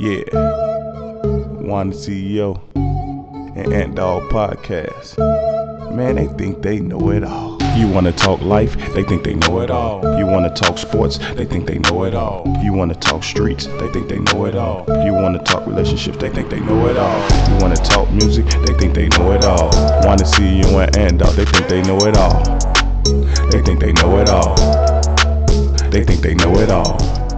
Yeah. Juan CEO and Ant Dog Podcast. Man, they think they know it all. You wanna talk life, they think they know it all. You wanna talk sports, they think they know it all. You wanna talk streets, they think they know it all. You wanna talk relationships, they think they know it all. You wanna talk music, they think they know it all. Wanna see you and Ant Dog, they think they know it all. They think they know it all. They think they know it all.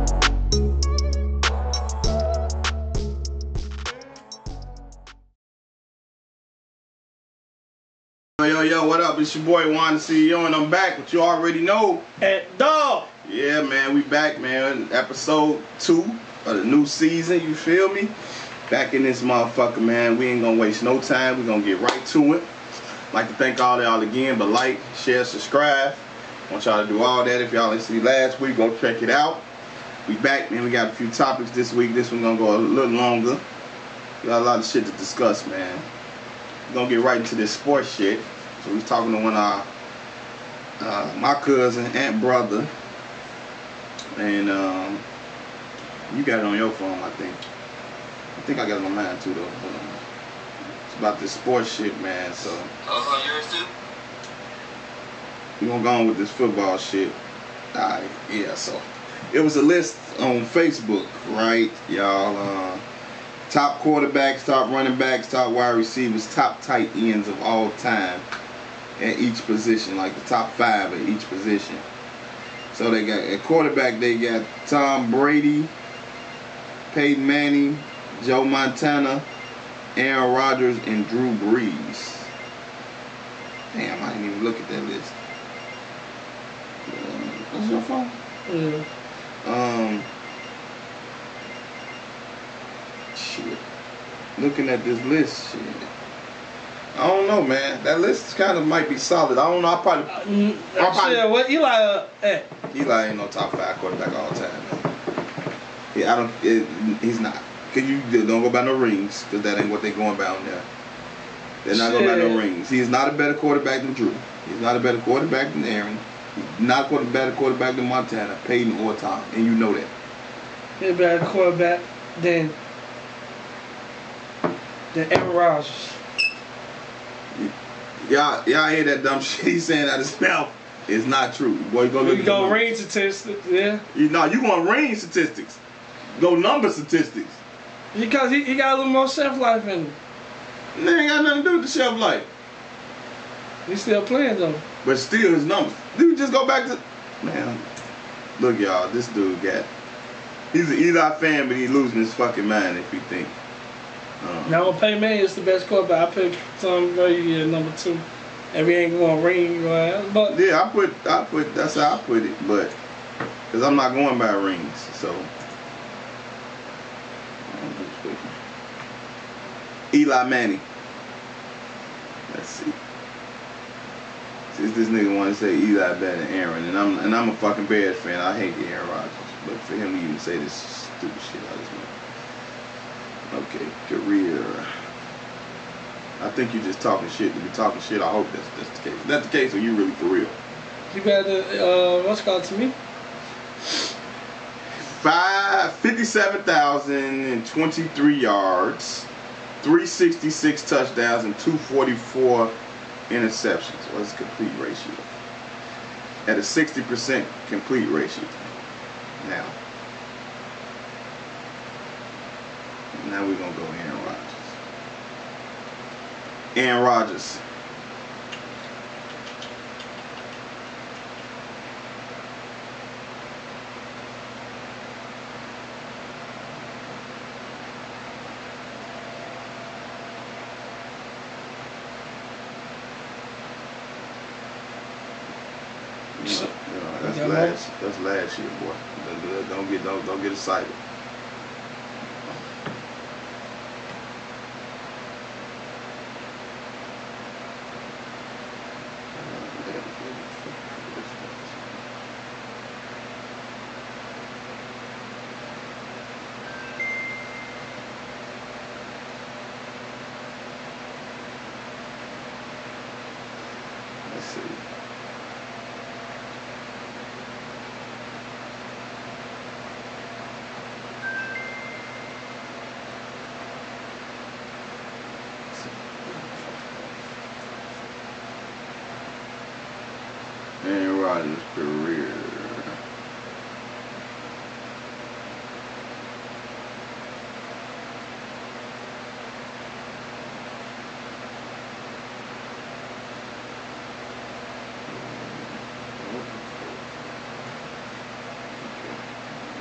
Yo, yo, yo, what up? It's your boy Juan the CEO, and I'm back. But you already know. And dog, Yeah, man, we back, man. Episode two of the new season. You feel me? Back in this motherfucker, man. We ain't gonna waste no time. we gonna get right to it. Like to thank all y'all again, but like, share, subscribe. Want y'all to do all that. If y'all didn't see last week, go check it out. We back, man. We got a few topics this week. This one gonna go a little longer. We got a lot of shit to discuss, man. We're gonna get right into this sports shit. So we was talking to one of our, uh, my cousin, aunt, brother, and um, you got it on your phone, I think. I think I got it on mine too, though. It's about this sports shit, man. So Oh, on yours too? we gonna go on with this football shit. Alright, yeah. So it was a list on Facebook, right, y'all? Uh, top quarterbacks, top running backs, top wide receivers, top tight ends of all time at each position, like the top five at each position. So they got at quarterback, they got Tom Brady, Peyton Manning, Joe Montana, Aaron Rodgers, and Drew Brees. Damn, I didn't even look at that list. What's your phone? yeah. Um, shit. Looking at this list, shit. I don't know, man. That list kind of might be solid. I don't know. I probably Mm, I'm probably- shit, what Eli? Uh, eh, Eli ain't no top five quarterback all time, man. Yeah, I don't. It, he's not. Cause you don't go by no rings, cause that ain't what they going by on there. They're not going by no rings. He's not a better quarterback than Drew. He's not a better quarterback than Aaron. He's not a quarter- better quarterback than Montana, Peyton, or Tom, and you know that. he's a better quarterback than than Aaron Rodgers. Y'all, y'all hear that dumb shit he's saying out his mouth? It's not true. Boy, you go look at go range statistics, yeah, You know, you want range statistics. Go number statistics. because he, he got a little more shelf life in him. That ain't got nothing to do with the shelf life. He's still playing though. But still, his numbers. Dude, just go back to. Man, look, y'all. This dude got. He's an Eli fan, but he's losing his fucking mind if he think. Um, Now on Peyton Manning is the best quarterback. I pick Tom Brady at number two. And we ain't gonna ring, but Yeah, I put. I put. That's how I put it. But because I'm not going by rings, so. Eli Manning. Let's see. Since this nigga want to say Eli better than Aaron, and I'm and I'm a fucking Bears fan, I hate Aaron Rodgers. But for him to even say this stupid shit, I just want. Okay, career. I think you're just talking shit to be talking shit. I hope that's that's the case. If that's the case, or you really for real. you better uh what's called to me? Five fifty-seven thousand and twenty-three yards, three sixty-six touchdowns, and two forty-four interceptions. What's complete ratio? At a sixty percent complete ratio. Now, now we're gonna go Aaron Rodgers. Aaron Rodgers. You know, you know, that's last. That's last year, boy. Don't, don't get don't don't get excited. Let's see. Rodgers' career.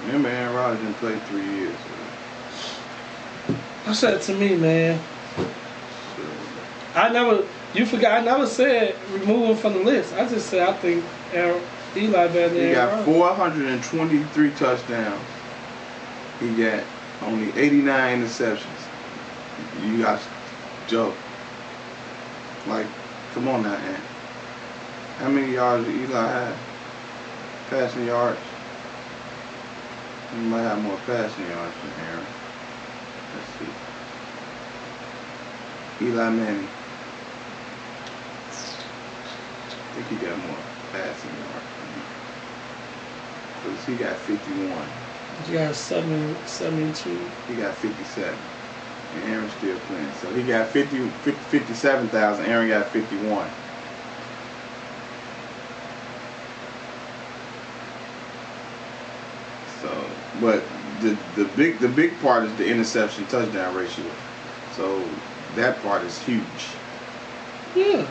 Remember, Aaron Rodgers didn't play three years. I said to me, man. So, I never. You forgot. I never said remove him from the list. I just said I think Aaron, Eli better than He got Rodgers. 423 touchdowns. He got only 89 interceptions. You got joke. Like, come on now. How many yards did Eli have? Passing yards. He might have more passing yards than Aaron. Let's see. Eli Manning. I think he got more passing yards. Because he got 51. He got 70, 72. He got 57. And Aaron's still playing. So he got 50, 50 57,000. Aaron got 51. So, but the the big the big part is the interception touchdown ratio. So that part is huge. Yeah.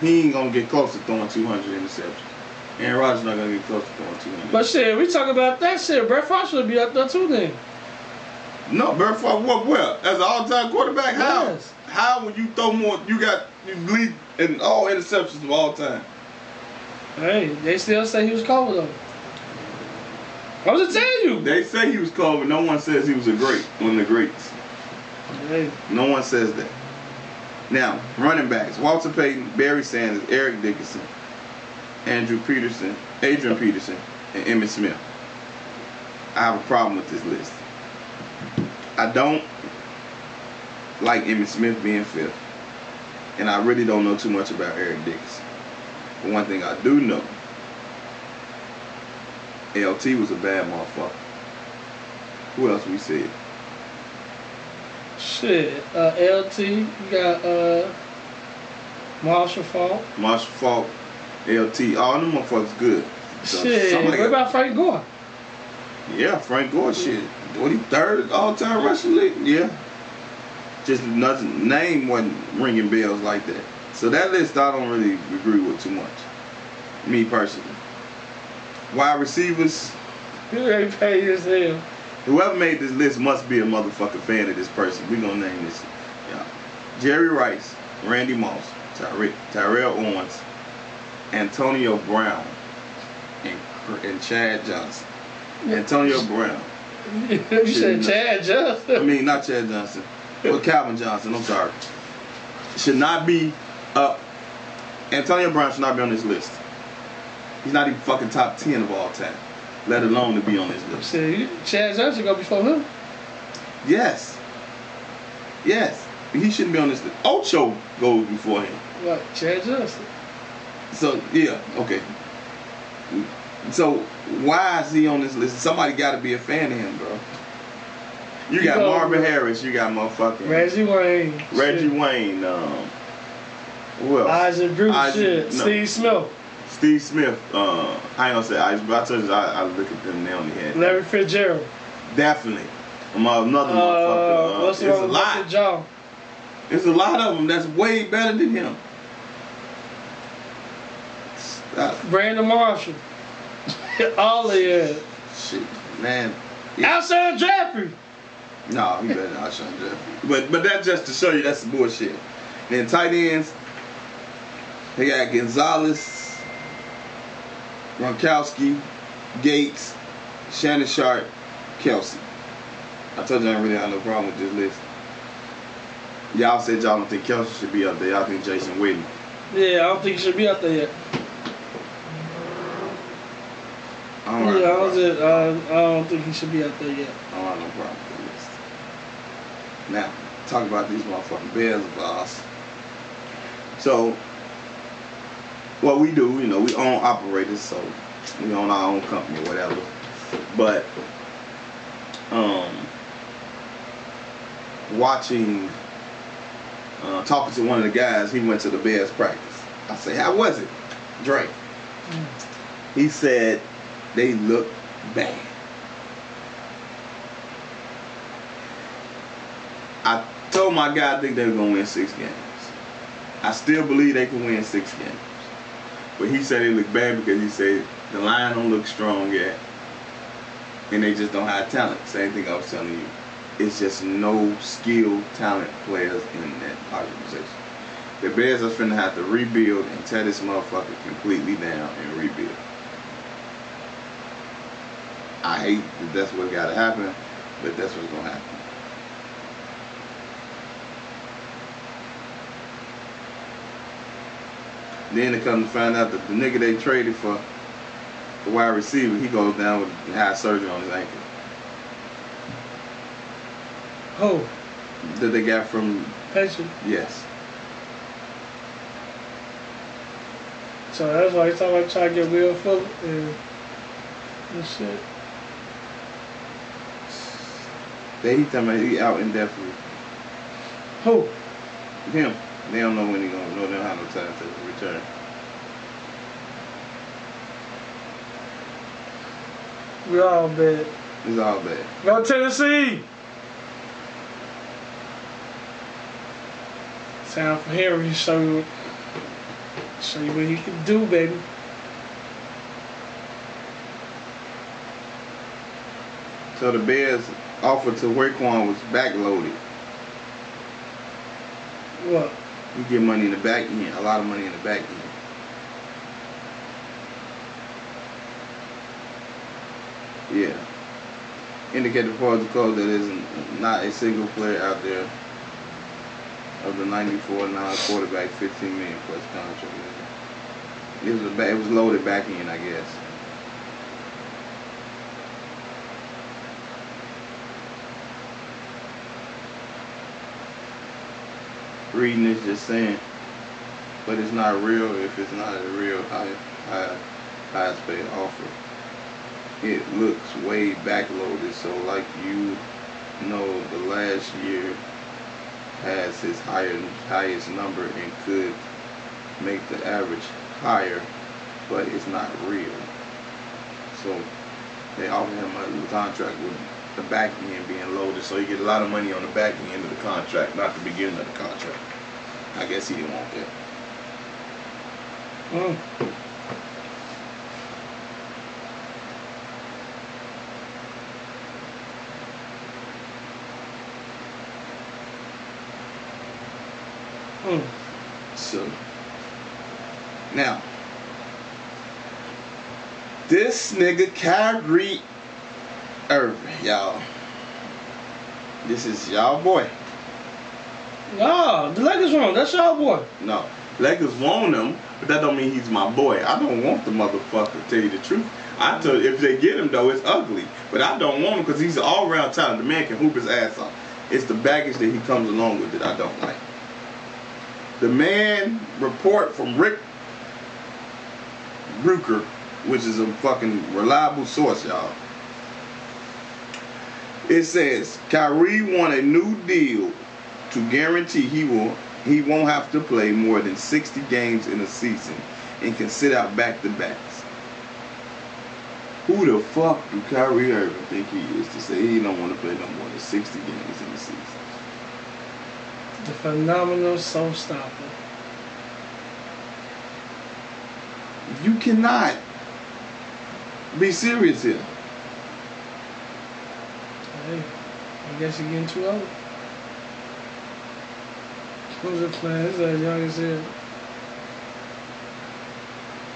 He ain't gonna get close to throwing 200 interceptions. Aaron Rodgers not gonna get close to throwing 200. But shit, we talk about that shit. Brett Favre should be up there too then. No, Brett Favre, what, well, as an all-time quarterback, how? Yes. How when you throw more, you got, you lead in all interceptions of all time. Hey, they still say he was cold though. I was just telling you. They say he was cold, but no one says he was a great, one of the greats. Hey, No one says that. Now, running backs, Walter Payton, Barry Sanders, Eric Dickerson, Andrew Peterson, Adrian Peterson, and Emmitt Smith. I have a problem with this list. I don't like Emmitt Smith being fifth. And I really don't know too much about Eric Dickerson. But one thing I do know, LT was a bad motherfucker. Who else we said? Shit. Uh, LT, you got uh, Marshall Faulk. Marshall Faulk, LT, all them motherfuckers good. So Shit. What got- about Frank Gore? Yeah, Frank Gore shit. What he third all time rushing league? Yeah. Just nothing name wasn't ringing bells like that. So that list I don't really agree with too much. Me personally. Wide receivers, You ain't paid as hell. Whoever made this list must be a motherfucking fan of this person. We gonna name this. Yeah. Jerry Rice, Randy Moss, Tyre- Terrell Owens, Antonio Brown, and, and Chad Johnson. Antonio Brown. you said Chad Johnson. I mean, not Chad Johnson. but Calvin Johnson. I'm sorry. Should not be up. Antonio Brown should not be on this list. He's not even fucking top ten of all time, let alone to be on this list. You- Chad Johnson go before him. Yes. Yes. He shouldn't be on this list. Ocho goes before him. What? Chad Johnson. So yeah, okay. So why is he on this list? Somebody got to be a fan of him, bro. You You got go- Marvin Harris. You got motherfucking Reggie Wayne. Reggie shit. Wayne. Um, who else? Isaac Bruce. Isaac- shit. no. Steve Smith. Steve Smith. Uh, I ain't gonna say but I told you I, I look at them. now They only had Larry Fitzgerald. definitely. I'm another Uh, motherfucker. Uh, what's it's the a lot. Jaw? There's a lot of them that's way better than him. Uh, Brandon Marshall. All of it. shit, man. Outside Jeffrey. No, he better not Sean Jeffrey. But but that's just to show you that's the bullshit. Then tight ends, they got Gonzalez, Gronkowski, Gates, Shannon Sharpe, Kelce. I told you I really have no problem with this list. Y'all said y'all don't think Kelce should be up there. Y'all think Jason Witten. Yeah, I don't think he should be out there yet. I don't, yeah, I just, uh, I don't think he should be out there yet. I don't have no problem with the list. Now, talk about these motherfucking Bears of ours. So, what we do, you know, we own operators, so we own our own company or whatever. But, um, watching, uh, talking to one of the guys, he went to the Bears practice. I say, how was it? Drake. He said they look bad. I told my guy I think they were gonna win six games. I still believe they can win six games. But he said they look bad because he said the line don't look strong yet. And they just don't have talent. Same thing I was telling you. It's just no skilled talent players in that organization. The Bears are finna have to rebuild and tear this motherfucker completely down and rebuild. I hate that that's what gotta happen, but that's what's gonna happen. Then they come to find out that the nigga they traded for the wide receiver, he goes down with high surgery on his ankle. Oh, That they got from patient. yes. So that's why he's talking about trying to get Will Fuller and, and shit. They he talking about he out indefinitely. Who? Him. They don't know when he gonna know they don't have no time to We all bad. It's all bad. Go Tennessee! Time for Harry, to show you, you what he can do, baby. So the Bears offer to Roquan was backloaded. What? You get money in the back end, a lot of money in the back end. Yeah. Indicated before the close that is not a single player out there of the 94 non quarterback 15 million plus contract. It was a it was loaded back in, I guess. Reading is just saying, but it's not real if it's not a real high, high, highest paid offer. It looks way backloaded, so like you know, the last year has his higher highest number and could make the average higher, but it's not real. So they offer him a contract with the back end being loaded, so you get a lot of money on the back end of the contract, not the beginning of the contract. I guess he didn't want that. Mm. Mm. So now this nigga Kyrie Irving, y'all. This is y'all boy. No, the Lakers won. That's y'all boy. No. Lakers want him, but that don't mean he's my boy. I don't want the motherfucker, to tell you the truth. I tell if they get him though, it's ugly. But I don't want him because he's an all around talent. The man can hoop his ass off. It's the baggage that he comes along with that I don't like. The man report from Rick Bruker, which is a fucking reliable source, y'all. It says Kyrie won a new deal to guarantee he will he won't have to play more than 60 games in a season and can sit out back to backs. Who the fuck do Kyrie Irving think he is to say he don't want to play no more than 60 games in a season? The phenomenal soul stopper. You cannot be serious here. Hey, I guess you're getting too old. Who's the plan? He's as young as hell.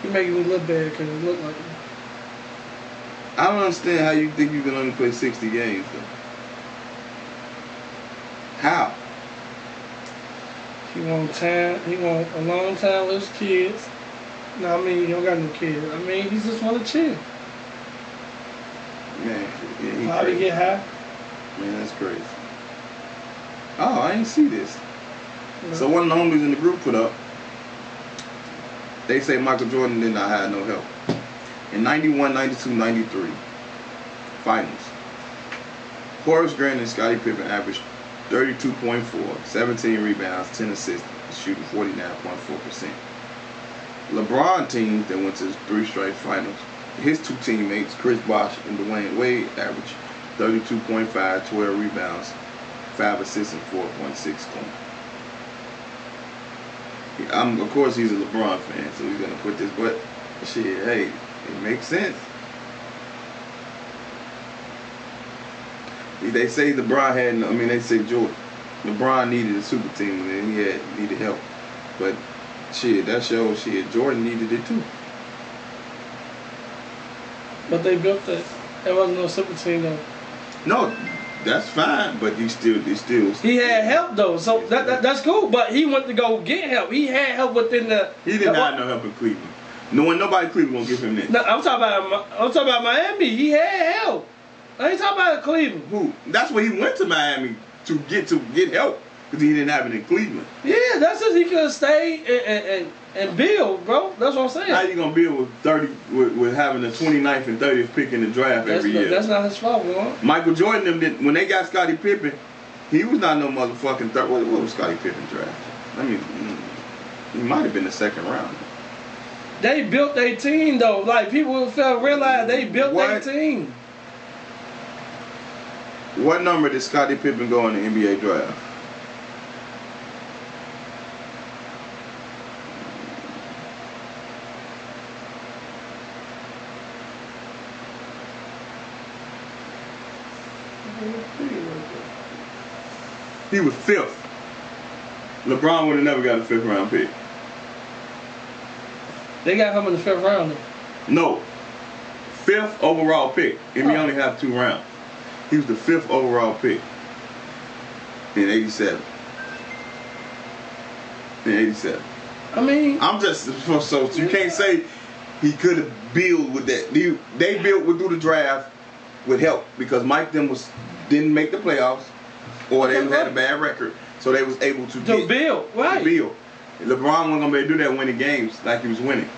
He making me look bad because it look like him. I don't understand how you think you can only play 60 games though. How? He want time. He want a long time with his kids. No, I mean he don't got no kids. I mean he just want to chill. Man, yeah, he Probably get high. Man, that's crazy. Oh, I ain't see this. know. So one of the homies in the group put up, they say Michael Jordan did not have no help. In 91, 92, 93, finals. Horace Grant and Scottie Pippen averaged 32.4, 17 rebounds, 10 assists, shooting 49.4%. LeBron teams that went to three straight finals, his two teammates, Chris Bosh and Dwyane Wade, averaged 32.5, 12 rebounds, 5 assists, and 4.6 points. I'm, of course, he's a LeBron fan, so he's gonna put this. But shit, hey, it makes sense. They say LeBron had, I mean, they say Jordan. LeBron needed a super team and he had needed help. But shit, that shows shit. Jordan needed it too. But they built that. There wasn't no super team though. No, that's fine, but he still, he still. He had help though, so that, that that's cool. But he went to go get help. He had help within the. He didn't the, have no help in Cleveland. No one, nobody in Cleveland gonna give him that. No, I'm talking about. I'm talking about Miami. He had help. I ain't talking about Cleveland. Who? That's where he went to Miami to get to get help because he didn't have it in Cleveland. Yeah, that's just he could have stayed and, and, and, build, bro. That's what I'm saying. How you gonna build with thirty with, with having the 29th and 30th pick in the draft that's, every year? that's not his fault, bro. Michael Jordan them did when they got Scottie Pippen, he was not no motherfucking third. What, what was Scottie Pippen draft? I mean, he might have been the second round. They built their team though. Like people fail to realize they built their team. What number did Scottie Pippen go in the NBA draft? He was fifth. LeBron would have never got a fifth round pick. They got him in the fifth round. No. Fifth overall pick. And we Oh. only have two rounds. He was the fifth overall pick in 87. In 87. I mean, I'm just so, so you can't say he could have built with that. They, they built with through the draft with help because Mike them was didn't make the playoffs or they had a bad record, so they was able to to build, to right? build. LeBron wasn't gonna be able to do that winning games like he was winning.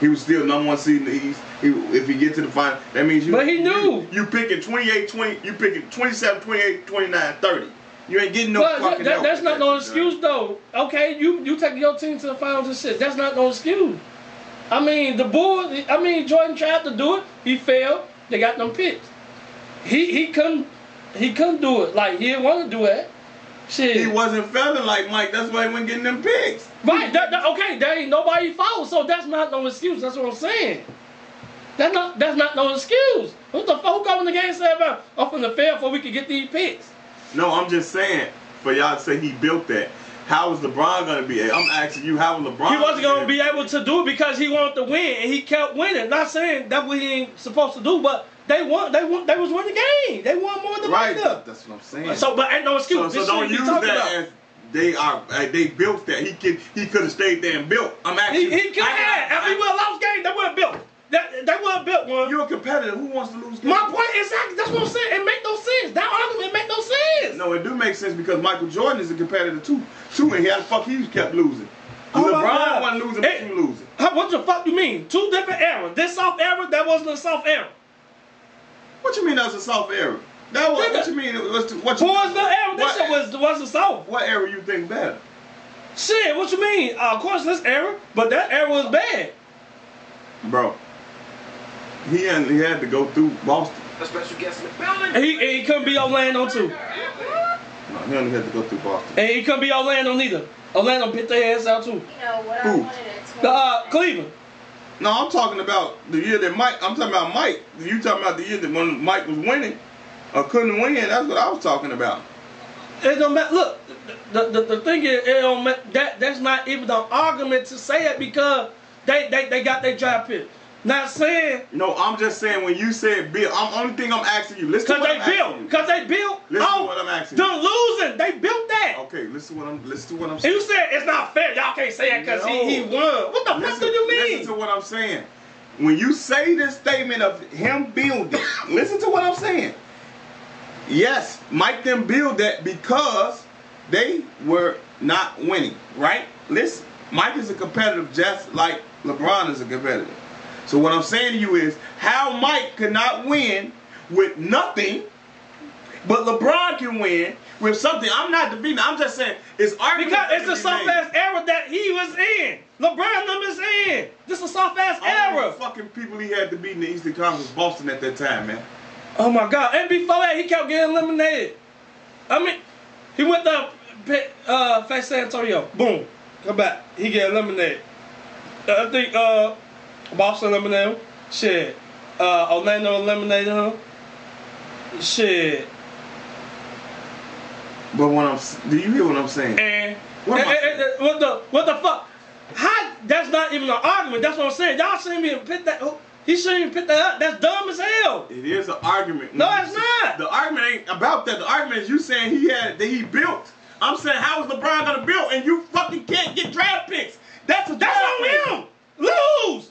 He was still number one seed in the East. He, if he get to the final, that means you. But he knew. You, you picking 28, 20, you picking 27, 28, 29, 30. You ain't getting no But fucking that, that's not that no excuse though. Okay, you you take your team to the finals and shit. That's not no excuse. I mean, the Bulls. I mean, Jordan tried to do it. He failed. They got them picks. He he couldn't he couldn't do it. Like he didn't want to do it. Shit. He wasn't feeling like Mike. That's why he wasn't getting them picks. Right. That, that, okay. There ain't nobody fault. So that's not no excuse. That's what I'm saying. That's not that's not no excuse. What the fuck? Who go in the game say about up in the field before we could get these picks? No, I'm just saying for y'all to say he built that. How was LeBron gonna be? I'm asking you, how was LeBron? He wasn't gonna be able to do it because he wanted to win, and he kept winning. Not saying that what he ain't supposed to do, but they won. They won. They was winning the game. They won more than right. right. That's what I'm saying. So, but ain't no excuse. So, so don't use that about. as they are. Uh, they built that. He could. He could have stayed there and built. I'm asking. He, he could have. If he would have lost game, they would have built. That, they would have built one. You're a competitor. Who wants to lose? My games? point exactly. That's what I'm saying. It make no sense. That argument make no sense. No, it do make sense because Michael Jordan is a competitor too. Too, and he had fuck. He kept losing. Oh my LeBron God. wasn't losing, Hey. but you losing. What the fuck you mean? Two different eras. This soft era, that wasn't a soft era. What you mean that was a soft era? That was, what you mean? It was what you, What was the era? This shit was wasn't soft. what era you think better? Shit, what you mean? Uh, of course, this era, but that era was bad. Bro, he had, he had to go through Boston. A special guest in the building. And he, and he couldn't be Orlando too. No, he only had to go through Boston. And he couldn't be Orlando neither. Orlando bit their ass out too. You know what Who? I wanted at 20. Uh, Cleveland. No, I'm talking about the year that Mike. I'm talking about Mike. You talking about the year that when Mike was winning or couldn't win? That's what I was talking about. It don't matter. Look, the, the, the thing is, it don't ma- that that's not even an argument to say it because they they, they got their draft pick. Not saying No, I'm just saying when you said Bill, I'm only thing I'm asking you. Listen to what they I'm asking built, because they built. Listen to oh, what I'm asking them losing, they built that. Okay, listen to what I'm. Listen to what I'm And saying. you said it's not fair. Y'all can't say it because he, he won. What the fuck Listen, do you mean? listen to what I'm saying. When you say this statement of him building, listen to what I'm saying. Yes, Mike them build that because they were not winning, right? Listen, Mike is a competitive just like LeBron is a competitor. So what I'm saying to you is how Mike could not win with nothing But LeBron can win with something. I'm not debating. I'm just saying it's argument. Because it's a soft ass era that he was in. LeBron them is in. This is a soft ass All era. the fucking people he had to beat in the Eastern Conference, Boston at that time, man. Oh my god. And before that, he kept getting eliminated. I mean, he went to uh, face San Antonio. Boom. Come back. He get eliminated. I think uh, Boston eliminated him. Shit. Uh, Orlando eliminated him. Shit. But what I'm, do you hear what I'm saying? And What and- and- and- what the what the fuck? How that's not even an argument. That's what I'm saying. Y'all shouldn't even pick that. He shouldn't even pick that up. That's dumb as hell. It is an argument. No, it's not. The argument ain't about that. The argument is you saying he had that he built. I'm saying how is LeBron gonna build and you fucking can't get draft picks? That's a That's on him. Lose.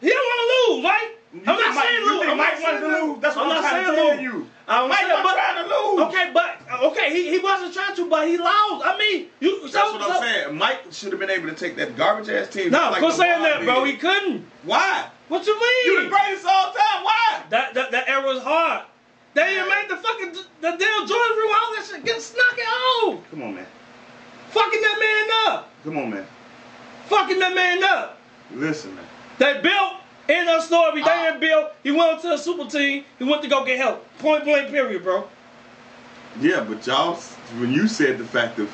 He don't want to lose, right? You I'm not Mike- saying lose. I'm Mike wanted to lose? That's what I'm I'm not trying to saying tell lose. you. Uh, I'm Mike saying, but trying to lose. okay, but uh, okay, he, he wasn't trying to, but he lost. I mean, you. That's so, what I'm saying. Mike should have been able to take that garbage ass team. No, like quit saying that, bro. He couldn't. Why? What you mean? You the greatest all time. Why? That that that era was hard. They even made the fucking the damn Jordan room, all that shit. Get knock it off. Come on, man. Fucking that man up. Come on, man. Fucking that man up. Listen, man. They built in a story. They Ah. didn't build. He went to a super team. He went to go get help. Point blank. Period, bro. Yeah, but y'all, when you said the fact of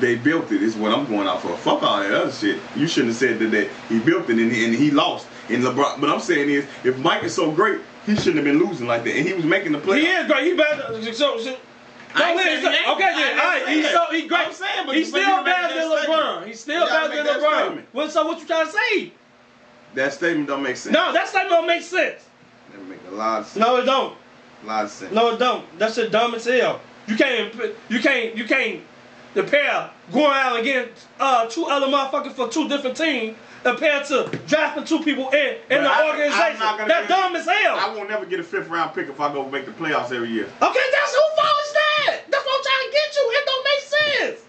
they built it, is what I'm going out for. Fuck all that other shit. You shouldn't have said that they, he built it and he, and he lost. And LeBron, but I'm saying is, if Mike is so great, he shouldn't have been losing like that. And he was making the play. He is great. He better. So, so, I ain't no, saying listen, he okay, then. All right, he's so he great. I'm saying, but- he's still better than LeBron. He's still better than LeBron. Well, so what you trying to say? That statement don't make sense. No, that statement don't make sense. That make a lot of sense. No, it don't. A lot of sense. No, it don't. That shit dumb as hell. You can't. You can't. You can't. The pair going out against uh, two other motherfuckers for two different teams compared to drafting two people in in But the I- organization. That's dumb as hell. I won't never get a fifth round pick if I go make the playoffs every year. Okay, that's who fault is that? That's what I'm trying to get you. It don't make sense.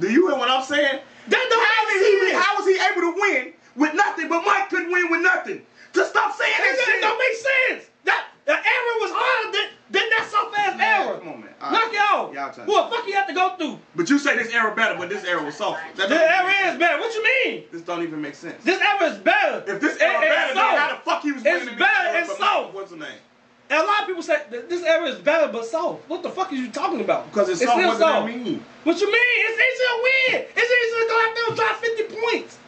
Do you hear what I'm saying? That don't How make is he? sense. How was he able to win with nothing? But Mike couldn't win with nothing. Just stop saying that It, shit. don't make sense. That the era was harder than, than that soft ass Man, era. come on, man. All Knock right. it off. Y'all trying Who the fuck you have to go through? But you say this era better, but this era was soft. That The don't even era make is better. What you mean? This don't even make sense. This era is better. If this It- era it's better, then how the fuck he was winning better, this it's but Mike- soft. What's the name? And a lot of people say that this era is better but soft. What the fuck are you talking about? Because it's soft. still What does that mean? What you mean? It's easier to win. It's easier to go out there and drop 50 points.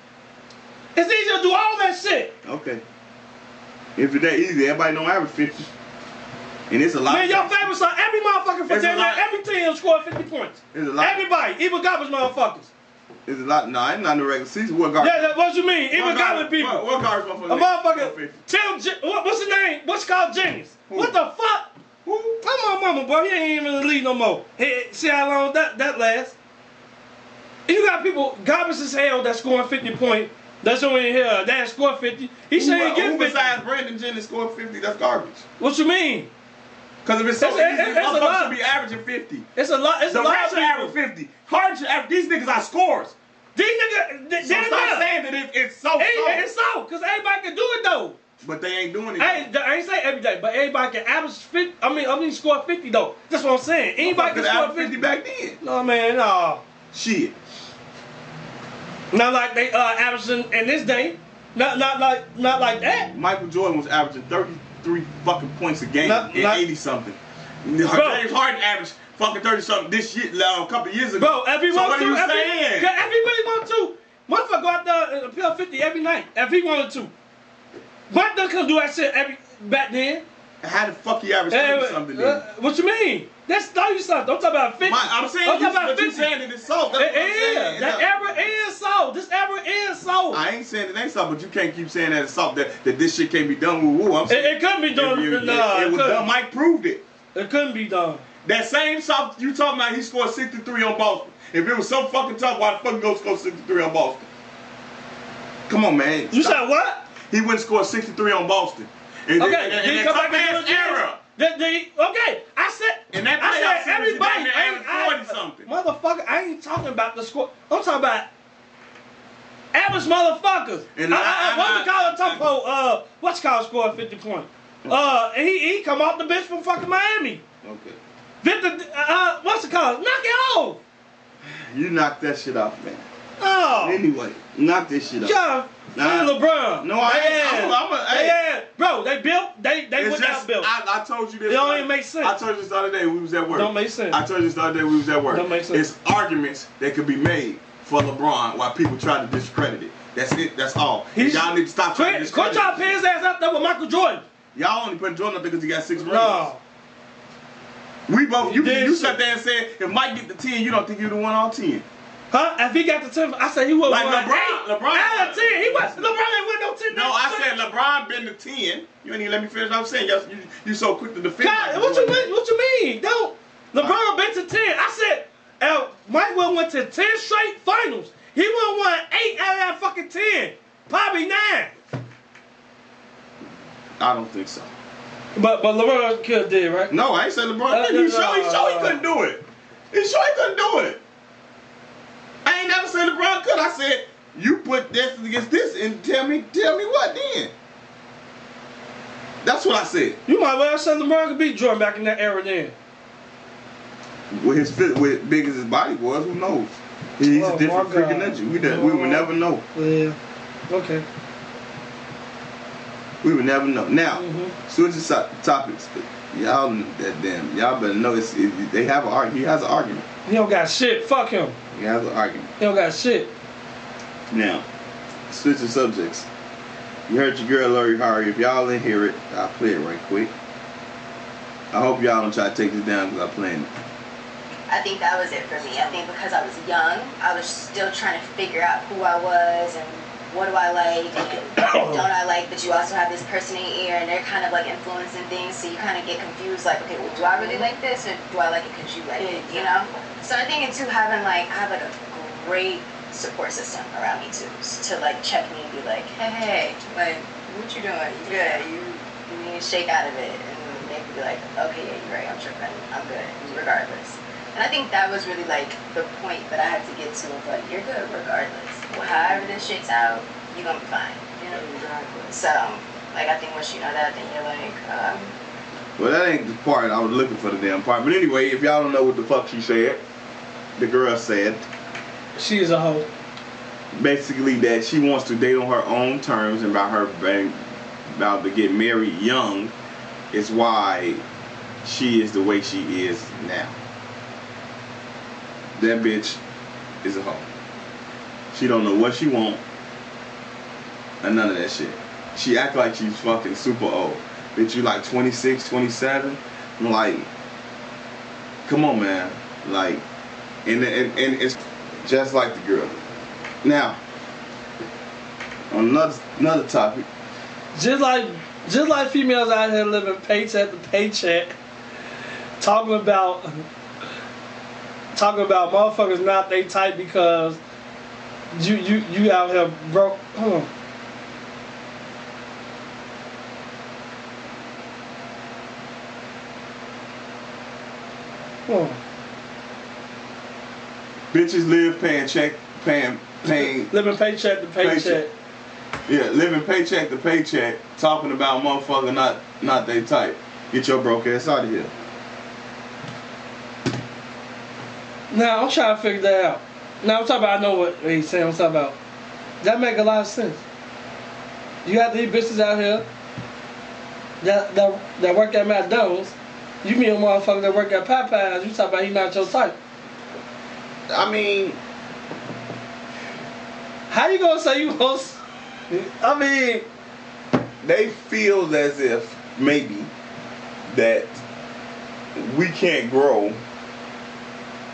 It's easier to do all that shit. Okay. If it's that easy, everybody don't average 50. And it's a lot. Man, your favorite song, every motherfucker for It's a lot. every team scored 50 points. It's a lot. Everybody, even garbage motherfuckers. It's a lot. No, I ain't not in the regular season. What guard? Yeah, that, what you mean? Even garbage people. What, what guard's motherfucker? A motherfucker, 50? Tim, what, what's his name? What's called Jennings? Who? What the fuck? Who? Come on, mama, boy. He ain't even in the league no more. Hey, see how long that, that lasts? You got people garbage as hell that's scoring 50 points. That's only here. That score 50. He Who, ain't uh, who get 50. besides Brandon Jennings scored 50? That's garbage. What you mean? Because if it's so It's- easy, it's a motherfuckers lot. should be averaging 50. It's a lot. It's The a lot should average 50. Harden should average. These niggas are scores. These niggas, they, So stop not. saying that it, it's so Hey, soft. it's so, because everybody can do it though. But they ain't doing it. I ain't, I ain't say every day, but everybody can average 50. I mean, I mean, score 50 though. That's what I'm saying. Anybody can score 50. 50 back then. No, man, no. Shit. Not like they uh averaging in this day. Not not like not like that. Michael Jordan was averaging 33 fucking points a game Not- in not- 80 something. James Harden averaged fucking 30 something this year, uh, a couple years ago. Bro, if he so wants what to, are you he, saying? yeah, if he really want to, motherfucker go out there and appeal 50 every night. If he wanted to. Mike Dunn could do that shit every back then. How the fuck he averaged Hey, 30 something uh, then? what you mean? That's 30 something. I'm talking about 50. My, I'm saying, you, talking about you 50. saying it's soft. That's It what I'm saying. is. That era is so. This era is so. I ain't saying it ain't soft, but you can't keep saying that it's soft, that, that this shit can't be done with woo. I'm It, saying it couldn't be done. it, it, nah, it it, was couldn't. done. Mike proved it. It couldn't be done. That same soft you talking about, he scored 63 on Boston. If it was so fucking tough, why the fuck you go score 63 on Boston? Come on, man. You said what? He went and scored 63 on Boston. And, Okay, and, and, and come back do it era. The, the, okay, I said, And that I said everybody. he damn near I, ain't- I, 40 something. Motherfucker, I ain't talking about the score. I'm talking about average motherfuckers. And I, I- I, what's the call Topo? Uh, what's called scored 50 points. Uh, and he he come off the bench from fucking Miami. Okay. 50 uh, what's the called? Knock it off. You knocked that shit off, man. Oh, Anyway, knock this shit off. yeah. Nah. LeBron. No, I ain't. had- I'm a- I'm a- hey. had- bro. They built. They they It's just, built. I, I told you this. It don't even make sense. I told you this the other day we was at work. Don't make sense. I told you this the other day we was at work. Don't make sense. It's arguments that could be made for LeBron while people try to discredit it. That's it. That's all. He's- y'all need to stop trying to Quit, quit discredit. to it. pin his ass out there with Michael Jordan. Y'all only put Jordan up because he got six rings. No. We both. You you shit. sat there and said if Mike get the ten, you don't think you'd have won all ten. Huh? If he got the 10, I said he would Like won LeBron- eight LeBron- out of 10. He was, LeBron ain't win no 10. No, I said LeBron been the ten. You ain't even let me finish. what I'm saying y'all, you you so quick to defend. God, Michael what you mean? What you mean? Don't. LeBron been to 10. I said, uh, Mike Will went to 10 straight finals. He would have won 8 out of that fucking 10. Probably 9. I don't think so. But but LeBron could have did, right? No, I ain't said LeBron. Uh, he no, sure, he no, sure he couldn't do it. He sure he couldn't do it. I ain't never said LeBron could. I said you put this against this and tell me tell me what then. That's what I said. You might well say LeBron could beat Jordan back in that era then. With his fit, with big as his body was, who knows? He's Oh, a different my freaking nature. We done, we would never know. Yeah. Okay. We would never know. Now, Mhm. switching so- topics. Y'all that damn. Y'all better know it's, it, they have an argument. He has an argument. He don't got shit. Fuck him. He has an argument. He don't got shit. Now, switching subjects. You heard your girl Lori Harvey. If y'all didn't hear it, I'll play it right quick. I hope y'all don't try to take this down because I'm playing it. I think that was it for me. I think because I was young, I was still trying to figure out who I was and what do I like and don't I like. But you also have this person in your ear and they're kind of like influencing things, so you kind of get confused. Like, okay, well, do I really like this or do I like it because you like it? You know. So I think it's too having like I have like a great support system around me too, to like check me and be like, hey, hey, like, what you doing? You good? You you need to shake out of it and they maybe be like, okay, yeah, you're right. I'm tripping. I'm good, regardless. And I think that was really like the point that I had to get to of like, you're good regardless. Well, however this shakes out, you're gonna be fine. You know? So, like, I think once you know that, then you're like, um, Well, that ain't the part I was looking for the damn part. But anyway, if y'all don't know what the fuck she said, the girl said She is a hoe. basically that she wants to date on her own terms and about her being about to get married young is why she is the way she is now. That bitch is a hoe. She don't know what she want and none of that shit. She act like she's fucking super old. Bitch, you like 26, 27? I'm like, come on, man. Like, and, and, and it's just like the girl. Now, on another another topic, Just like just like females out here living paycheck to paycheck, talking about talking about motherfuckers not they type because you you you out here broke. Hold. Bitches live paying check, paying, paying, Living paycheck to paycheck. Paycheck. yeah, living paycheck to paycheck, talking about motherfucker not not they type. Get your broke ass out of here. Now I'm trying to figure that out. Now I'm talking about I know what he's saying. I'm talking about that make a lot of sense. You got these bitches out here that that, that work at McDonald's. You meet a motherfucker that work at Popeyes. You talking about he not your type. I mean, How you gonna say you gonna? mean, they feel as if maybe that we can't grow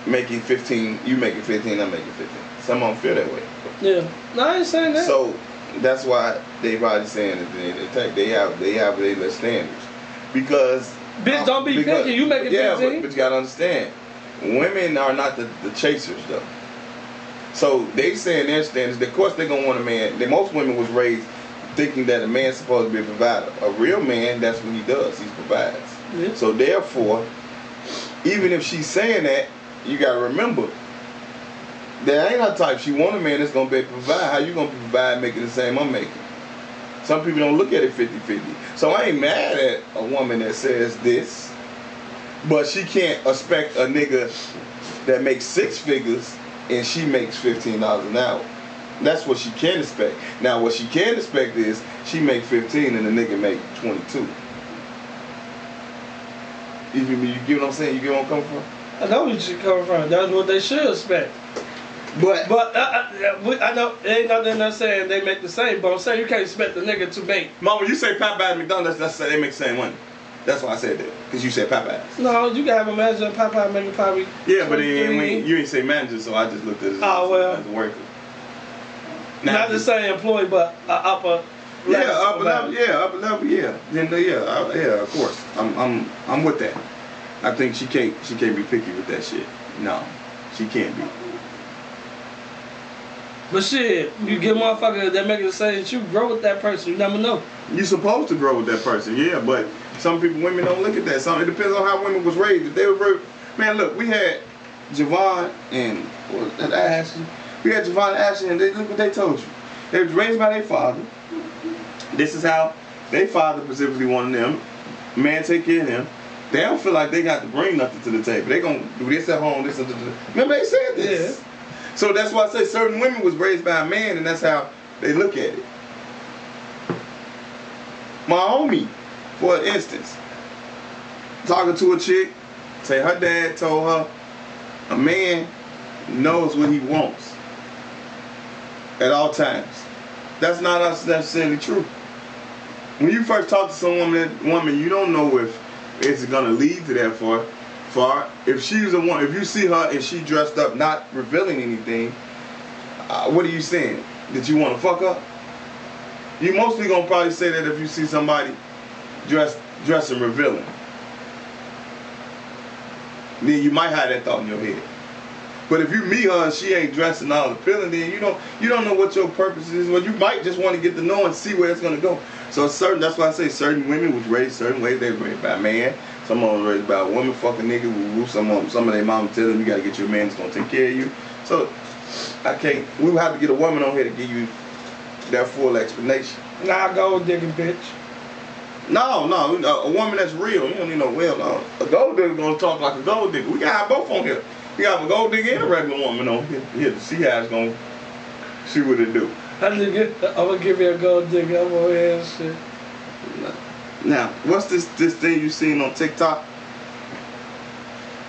making 15, you making 15, I'm making 15. Some of them feel that way. yeah. No, I ain't saying that. So that's why they probably saying that they, they, take- they have they have their standards because Bitch, don't be because- picky. You making yeah, 15. but, but you gotta understand, women are not the, the chasers though. So they saying their standards. Of course, they're gonna want a man. They, most women was raised thinking that a man's supposed to be a provider. A real man, that's what he does. He provides. Yeah. So therefore, even if she's saying that, you gotta remember that ain't her type. She want a man that's gonna be provide. How you gonna provide making the same I'm making? Some people don't look at it 50-50. So I ain't mad at a woman that says this. But she can't expect a nigga that makes six figures and she makes fifteen dollars an hour. That's what she can expect. Now, what she can expect is she make fifteen and the nigga make twenty two. You, you, you get what I'm saying? You get where I'm coming from? I know where you're coming from. That's what they should expect. But But uh, uh, I know it ain't nothing I'm saying they make the same. But I'm saying you can't expect the nigga to make. Mom, when you say Popeyes and McDonald's, that's, that's they make the same money. That's why I said that. Because you said Popeyes. No, you can have a manager Popeye making probably. Yeah, but it, 23. we ain't- you ain't say manager, so I just looked at it as, Oh, well. as a worker. not the same employee, but uh, upper. Yeah, upper level. Yeah, upper level. Yeah, then uh, yeah, uh, yeah. Of course, I'm I'm I'm with that. I think she can't she can't be picky with that shit. No, she can't be. But shit, you get motherfucker that make the same shit, you grow with that person. You never know. You supposed to grow with that person, yeah, but some people, women don't look at that. Some it depends on how women was raised. If they were man, look, we had Javon and what that Ashley. We had Javon and Ashley, and they, look what they told you. They was raised by their father. This is how their father specifically wanted them. Man, take care of them. They don't feel like they got to bring nothing to the table. They gonna do this at home. This and this. Remember they said this. So that's why I say certain women was raised by a man, and that's how they look at it. My homie, for instance, talking to a chick, say her dad told her a man knows what he wants at all times. That's not necessarily true. When you first talk to some woman, woman, you don't know if it's gonna lead to that far. Far. If she's a one, if you see her and she dressed up, not revealing anything, uh, what are you saying? That you want to fuck up? You mostly gonna probably say that if you see somebody dressed dressing revealing. Then you might have that thought in your head. But if you meet her and she ain't dressing all appealing, then you don't you don't know what your purpose is. Well, you might just want to get to know and see where it's gonna go. So certain that's why I say certain women was raised certain ways. They raised by a man. Some of them raised by a woman, fucking nigga. Woo. Some of them, some of their mom tell them you gotta get your man that's gonna take care of you. So I can't. We have to get a woman on here to give you that full explanation. Nah, gold digging bitch. No, no, a, woman that's real. You don't need no well. No, a gold digger gonna talk like a gold digger. We got both on here. We got a gold digger and a regular woman on here, here to see how it's gonna see what it do. I need to get, I'm gonna give you a gold digger. I'm here and shit. Now, what's this this thing you seen on TikTok?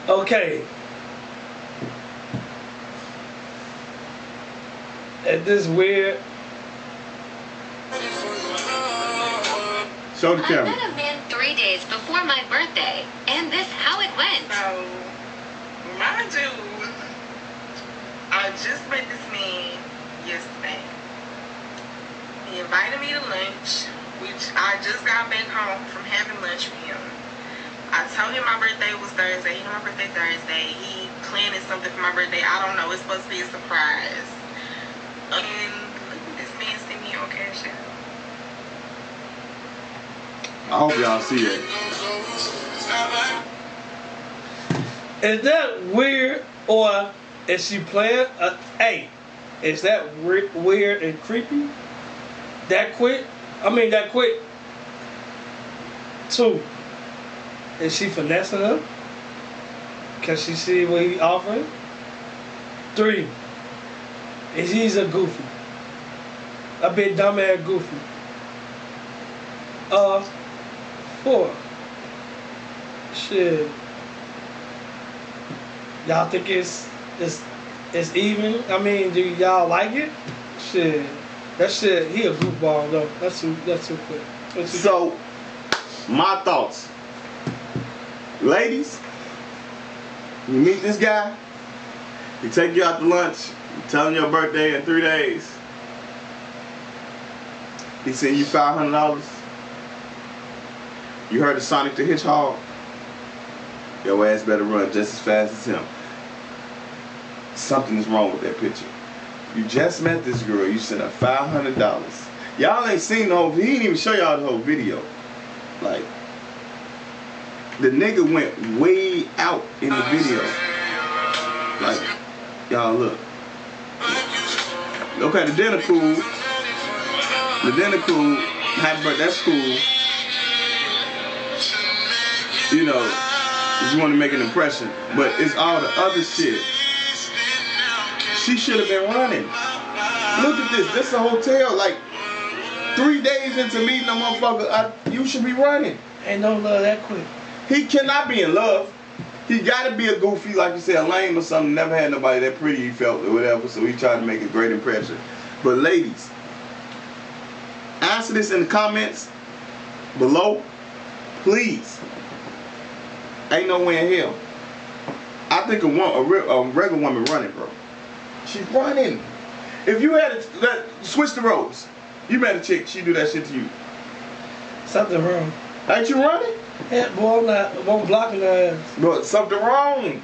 Okay. And this weird. Show the I camera. met a man three days before my birthday, and this how it went. So, mind you, I just met this man yesterday. He invited me to lunch, which I just got back home from having lunch with him. I told him my birthday was Thursday. He knew my birthday Thursday. He planning something for my birthday. I don't know. It's supposed to be a surprise. And look at this man sent me on Cash App. I hope y'all see it. Is that weird or is she playing? Uh, hey, is that we- weird and creepy? That quick? I mean, that quick. Two. Is she finessing him? Can she see what he offering? Three. Is he's a goofy? A bit dumb ass goofy. Uh, four. Shit. Y'all think it's it's it's even? I mean, do y'all like it? Shit. That shit, he a goofball though. That's too that's too quick. That's too So, my thoughts, ladies. You meet this guy. He take you out to lunch. Tell him your birthday in three days. He send you five hundred dollars. You heard of Sonic the Hedgehog? Your ass better run just as fast as him. Something is wrong with that picture. You just met this girl. You sent her five hundred dollars. Y'all ain't seen the whole. He didn't even show y'all the whole video. Like the nigga went way out in the video. Like y'all look. Okay, the dinner cool. The dinner cool. Happy birthday. That's cool. You know, you want to make an impression. But it's all the other shit. She should have been running. Look at this. This is a hotel. Like three days into meeting a motherfucker, I, you should be running. Ain't no love that quick. He cannot be in love. He gotta be a goofy, like you said, a lame or something. Never had nobody that pretty he felt or whatever, so he tried to make a great impression. But ladies, answer this in the comments below, please. Ain't no way in hell. I think a, one, a, real, a regular woman running, bro. She's running. If you had to let, switch the roles, you met a chick, she do that shit to you. Something wrong. Ain't you running? Yeah, boy, I'm not. I'm blocking her ass. But something wrong.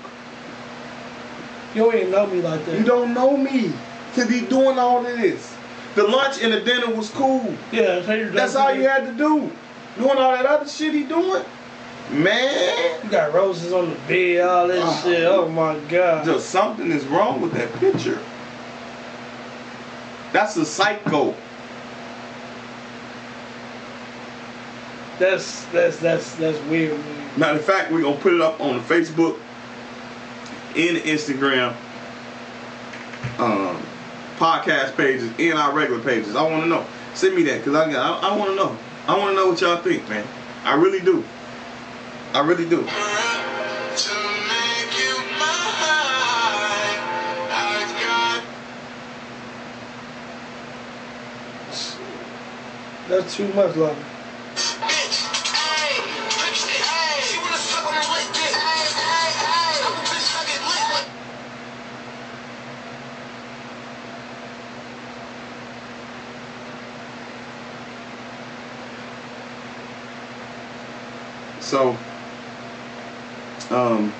You don't even know me like that. You don't know me. To be doing all of this. The lunch and the dinner was cool. Yeah, so you're That's all you had to do. Doing all that other shit he doing. Man. You got roses on the bed, all this Oh. shit. Oh my god. Just something is wrong with that picture. That's a psycho. That's that's that's that's weird. Man. Matter of fact, we're gonna put it up on the Facebook the Instagram um, podcast pages and our regular pages. I wanna know. Send me that because I got I, I wanna know. I wanna know what y'all think, man. I really do. I really do. That's too much love. So, um,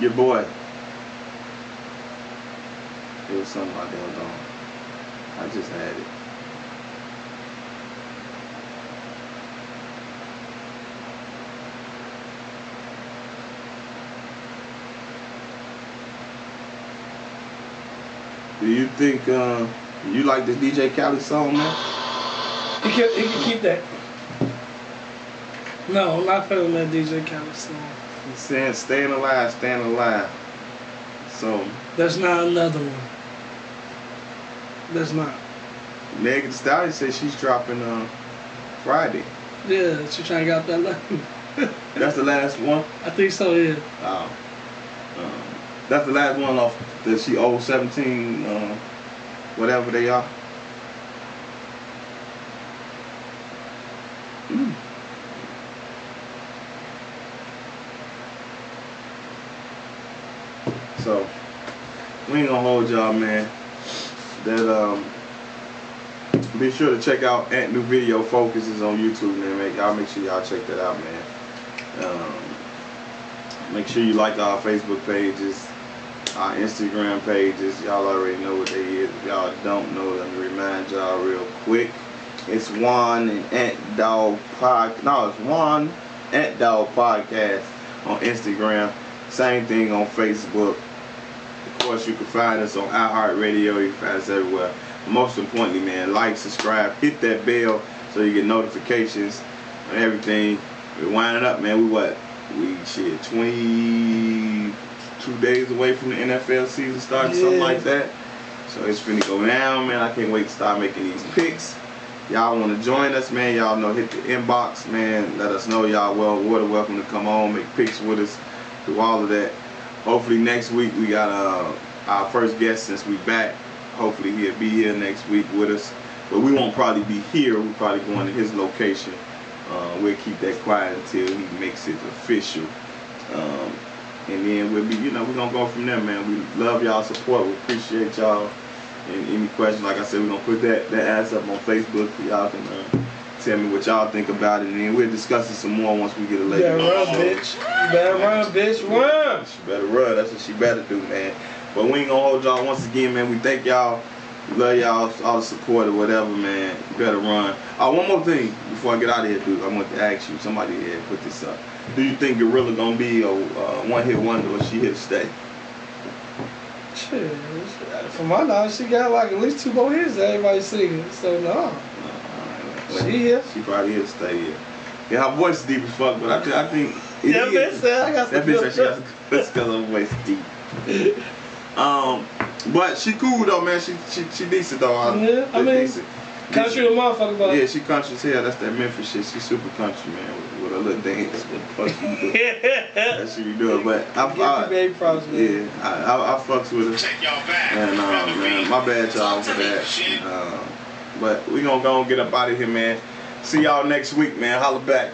your boy. It was something about that dog. I just had it. Do you think uh, you like this DJ Khaled song, man? He can he can keep that. No, I'm not feeling that DJ Khaled song. He's saying staying alive, staying alive. So That's not another one. That's not. Megan Thee Stallion says she's dropping uh, Friday. Yeah, she trying to get out that line. That's the last one. I think so. Yeah. Oh. Um, that's the last one off that she owed 17, uh, whatever they are. Mm. So, we ain't gonna hold y'all, man. That, um, be sure to check out Ant New Video Focuses on YouTube, man. Make, y'all make sure y'all check that out, man. Um, Make sure you like our Facebook pages, our Instagram pages. Y'all already know what they is. If y'all don't know, let me remind y'all real quick. It's Juan and Ant Dog Pod. No, it's Juan Ant Dog Podcast on Instagram. Same thing on Facebook. Course, you can find us on iHeartRadio. You can find us everywhere. Most importantly, man, like, subscribe, hit that bell so you get notifications on everything. We're winding up, man. We what? We shit 22 days away from the NFL season starting, something like that. So it's finna go down, man. I can't wait to start making these picks. Y'all want to join us, man? Y'all know hit the inbox, man. Let us know y'all well, water welcome to come on, make picks with us, do all of that. Hopefully next week we got uh, our first guest since we back. Hopefully he'll be here next week with us. But we won't probably be here. We'll probably going to his location. Uh, we'll keep that quiet until he makes it official. Um, and then we'll be, you know, we're gonna go from there, man. We love y'all support. We appreciate y'all. And any questions, like I said, we're gonna put that that ass up on Facebook. For y'all can uh, tell me what y'all think about it, and then we'll discuss it some more once we get a You lady. better run, bitch. You better run, bitch. Run. She better run. That's what she better do, man. But we ain't gonna hold y'all once again, man. We thank y'all. We love y'all, all the support or whatever, man. You better run. Uh, one more thing before I get out of here, dude. I want to ask you. Somebody here put this up. Do you think GloRilla gonna be a uh, one-hit wonder or she here to stay? Shit. From my knowledge, she got like at least two more hits that everybody's singing. So no. She here. She probably here to stay here. Yeah, her voice is deep as fuck, but I, thi- I think It That is. bitch said I got That bitch said she got some good because her voice deep. Um, but she cool though, man. She she she decent though. I, Yeah, I she mean, decent. Country a motherfucker, but Yeah, she country as hell. That's that Memphis shit. She super country, man, with, with a little dance. What the fuck you do? That shit you do but I, Give you I, baby props, man. yeah, I, I, I fucks with her. Check y'all back. And uh, man, my bad y'all for that. Uh, but we gonna go and get up out of here, man. See y'all next week, man. Holla back.